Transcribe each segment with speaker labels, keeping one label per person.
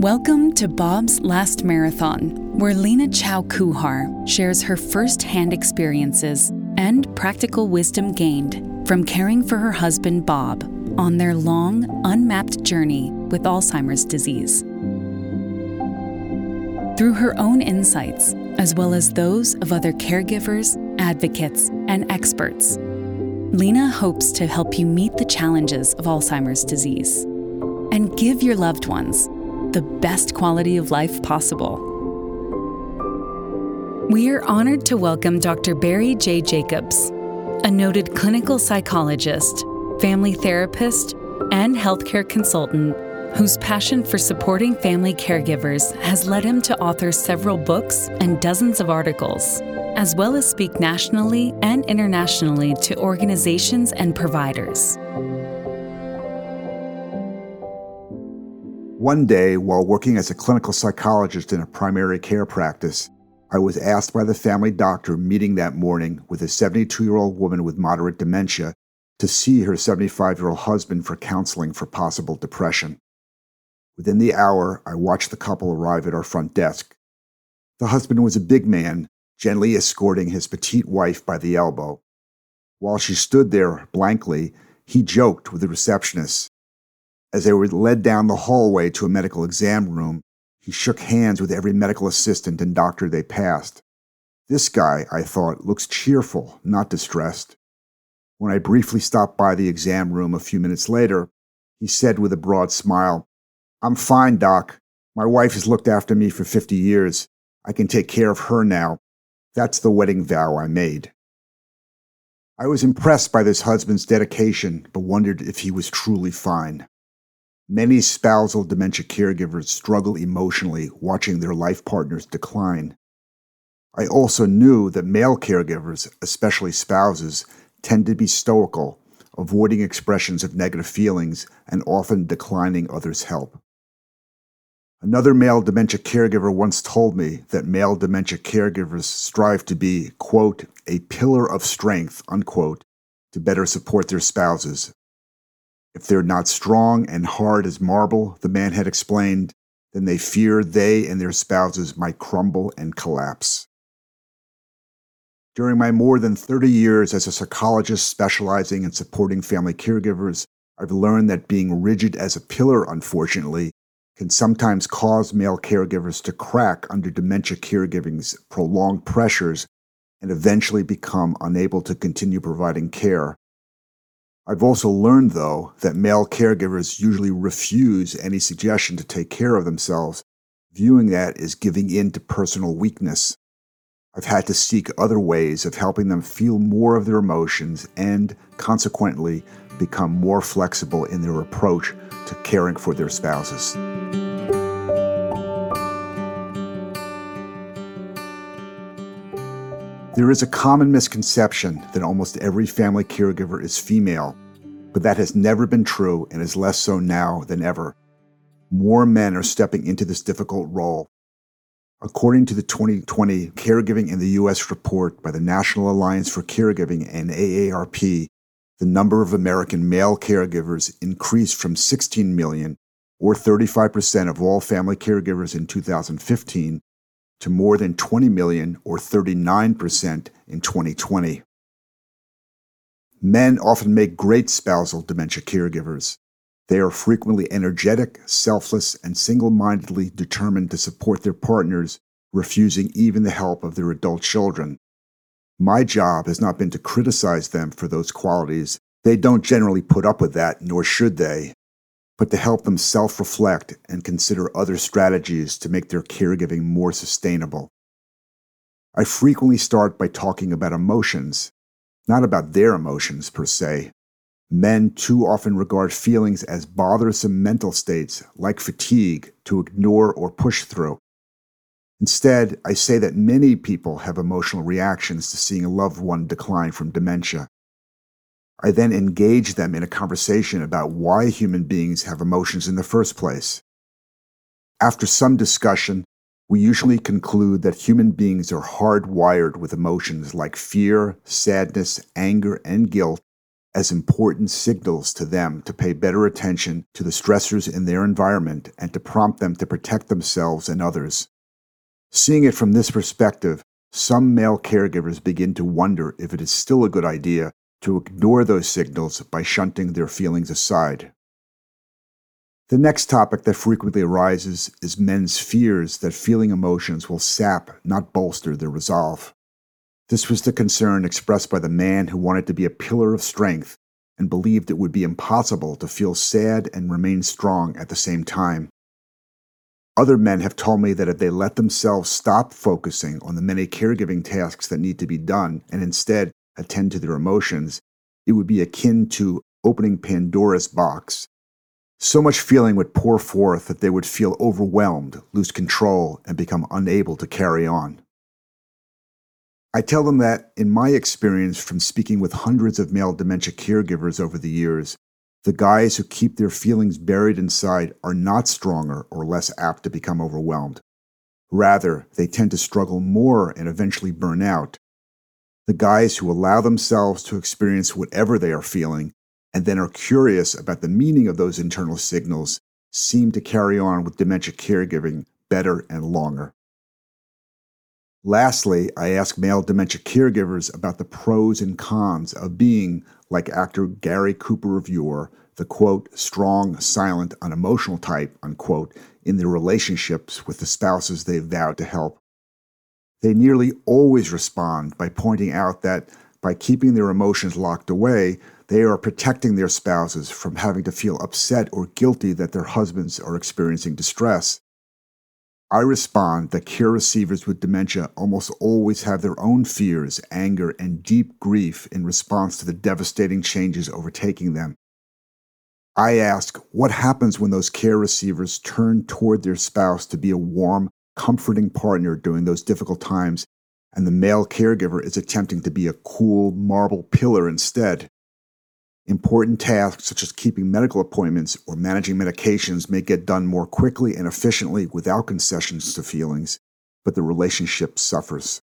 Speaker 1: Welcome to Bob's Last Marathon, where Lena Chow Kuhar shares her first hand experiences and practical wisdom gained from caring for her husband Bob on their long, unmapped journey with Alzheimer's disease. Through her own insights, as well as those of other caregivers, advocates, and experts, Lena hopes to help you meet the challenges of Alzheimer's disease and give your loved ones the best quality of life possible. We are honored to welcome Dr. Barry J. Jacobs, a noted clinical psychologist, family therapist, and healthcare consultant whose passion for supporting family caregivers has led him to author several books and dozens of articles, as well as speak nationally and internationally to organizations and providers.
Speaker 2: One day, while working as a clinical psychologist in a primary care practice, I was asked by the family doctor meeting that morning with a 72 year old woman with moderate dementia to see her 75 year old husband for counseling for possible depression. Within the hour, I watched the couple arrive at our front desk. The husband was a big man, gently escorting his petite wife by the elbow. While she stood there blankly, he joked with the receptionist as they were led down the hallway to a medical exam room, he shook hands with every medical assistant and doctor they passed. This guy, I thought, looks cheerful, not distressed. When I briefly stopped by the exam room a few minutes later, he said with a broad smile, I'm fine, Doc. My wife has looked after me for 50 years. I can take care of her now. That's the wedding vow I made. I was impressed by this husband's dedication, but wondered if he was truly fine. Many spousal dementia caregivers struggle emotionally watching their life partners decline. I also knew that male caregivers, especially spouses, tend to be stoical, avoiding expressions of negative feelings and often declining others' help. Another male dementia caregiver once told me that male dementia caregivers strive to be, quote, a pillar of strength, unquote, to better support their spouses, if they're not strong and hard as marble, the man had explained, then they fear they and their spouses might crumble and collapse. During my more than 30 years as a psychologist specializing in supporting family caregivers, I've learned that being rigid as a pillar, unfortunately, can sometimes cause male caregivers to crack under dementia caregiving's prolonged pressures and eventually become unable to continue providing care I've also learned, though, that male caregivers usually refuse any suggestion to take care of themselves, viewing that as giving in to personal weakness. I've had to seek other ways of helping them feel more of their emotions and, consequently, become more flexible in their approach to caring for their spouses. There is a common misconception that almost every family caregiver is female, but that has never been true and is less so now than ever. More men are stepping into this difficult role. According to the 2020 Caregiving in the U.S. report by the National Alliance for Caregiving and AARP, the number of American male caregivers increased from 16 million, or 35% of all family caregivers in 2015, to more than 20 million or 39% in 2020. Men often make great spousal dementia caregivers. They are frequently energetic, selfless, and single mindedly determined to support their partners, refusing even the help of their adult children. My job has not been to criticize them for those qualities. They don't generally put up with that, nor should they but to help them self reflect and consider other strategies to make their caregiving more sustainable. I frequently start by talking about emotions, not about their emotions per se. Men too often regard feelings as bothersome mental states like fatigue to ignore or push through. Instead, I say that many people have emotional reactions to seeing a loved one decline from dementia. I then engage them in a conversation about why human beings have emotions in the first place. After some discussion, we usually conclude that human beings are hardwired with emotions like fear, sadness, anger, and guilt as important signals to them to pay better attention to the stressors in their environment and to prompt them to protect themselves and others. Seeing it from this perspective, some male caregivers begin to wonder if it is still a good idea to ignore those signals by shunting their feelings aside. The next topic that frequently arises is men's fears that feeling emotions will sap, not bolster, their resolve. This was the concern expressed by the man who wanted to be a pillar of strength and believed it would be impossible to feel sad and remain strong at the same time. Other men have told me that if they let themselves stop focusing on the many caregiving tasks that need to be done and instead attend to their emotions, it would be akin to opening Pandora's box. So much feeling would pour forth that they would feel overwhelmed, lose control, and become unable to carry on. I tell them that, in my experience from speaking with hundreds of male dementia caregivers over the years, the guys who keep their feelings buried inside are not stronger or less apt to become overwhelmed. Rather, they tend to struggle more and eventually burn out. The guys who allow themselves to experience whatever they are feeling and then are curious about the meaning of those internal signals seem to carry on with dementia caregiving better and longer. Lastly, I ask male dementia caregivers about the pros and cons of being, like actor Gary Cooper of yore, the quote, strong, silent, unemotional type, unquote, in their relationships with the spouses they've vowed to help. They nearly always respond by pointing out that by keeping their emotions locked away, they are protecting their spouses from having to feel upset or guilty that their husbands are experiencing distress. I respond that care receivers with dementia almost always have their own fears, anger, and deep grief in response to the devastating changes overtaking them. I ask what happens when those care receivers turn toward their spouse to be a warm, comforting partner during those difficult times, and the male caregiver is attempting to be a cool marble pillar instead. Important tasks such as keeping medical appointments or managing medications may get done more quickly and efficiently without concessions to feelings, but the relationship suffers.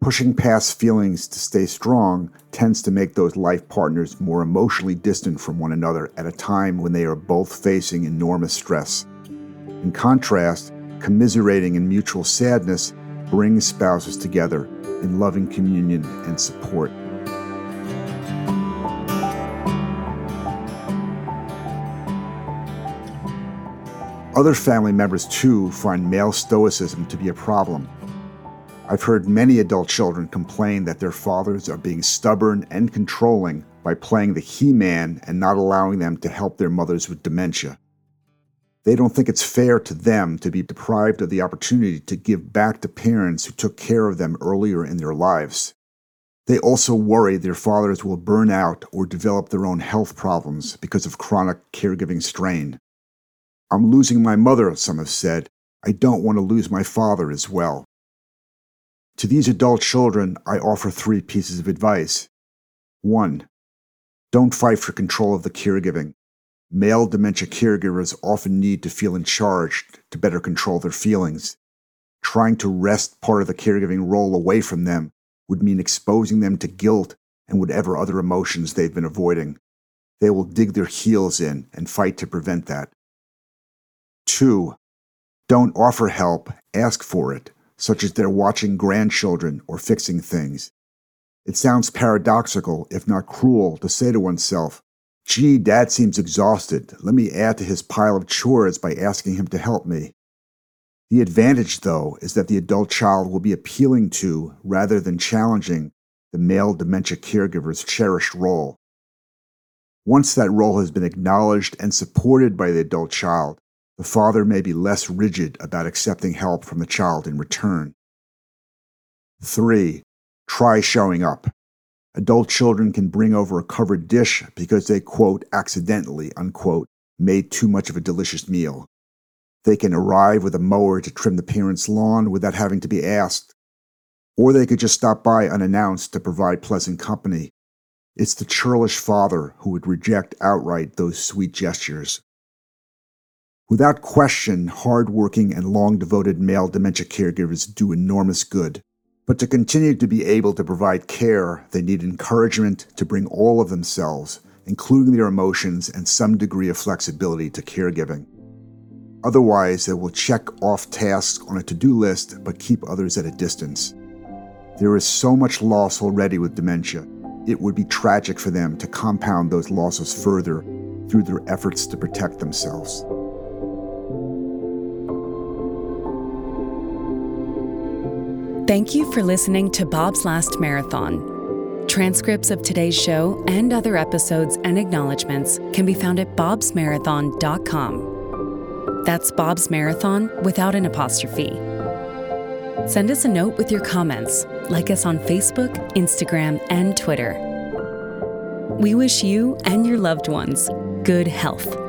Speaker 2: Pushing past feelings to stay strong tends to make those life partners more emotionally distant from one another at a time when they are both facing enormous stress. In contrast, commiserating in mutual sadness brings spouses together in loving communion and support. Other family members, too, find male stoicism to be a problem. I've heard many adult children complain that their fathers are being stubborn and controlling by playing the he man and not allowing them to help their mothers with dementia. They don't think it's fair to them to be deprived of the opportunity to give back to parents who took care of them earlier in their lives. They also worry their fathers will burn out or develop their own health problems because of chronic caregiving strain. I'm losing my mother, some have said. I don't want to lose my father as well. To these adult children, I offer three pieces of advice. One, don't fight for control of the caregiving. Male dementia caregivers often need to feel in charge to better control their feelings. Trying to wrest part of the caregiving role away from them would mean exposing them to guilt and whatever other emotions they've been avoiding. They will dig their heels in and fight to prevent that. Two, don't offer help, ask for it, such as they're watching grandchildren or fixing things. It sounds paradoxical, if not cruel, to say to oneself, Gee, Dad seems exhausted. Let me add to his pile of chores by asking him to help me. The advantage, though, is that the adult child will be appealing to, rather than challenging, the male dementia caregiver's cherished role. Once that role has been acknowledged and supported by the adult child, the father may be less rigid about accepting help from the child in return. 3. Try showing up. Adult children can bring over a covered dish because they, quote, accidentally, unquote, made too much of a delicious meal. They can arrive with a mower to trim the parent's lawn without having to be asked. Or they could just stop by unannounced to provide pleasant company. It's the churlish father who would reject outright those sweet gestures. Without question, hardworking and long devoted male dementia caregivers do enormous good. But to continue to be able to provide care, they need encouragement to bring all of themselves, including their emotions and some degree of flexibility to caregiving. Otherwise, they will check off tasks on a to do list but keep others at a distance. There is so much loss already with dementia. It would be tragic for them to compound those losses further through their efforts to protect themselves.
Speaker 1: Thank you for listening to Bob's Last Marathon. Transcripts of today's show and other episodes and acknowledgments can be found at bobsmarathon.com. That's Bob's Marathon without an apostrophe. Send us a note with your comments. Like us on Facebook, Instagram, and Twitter. We wish you and your loved ones good health.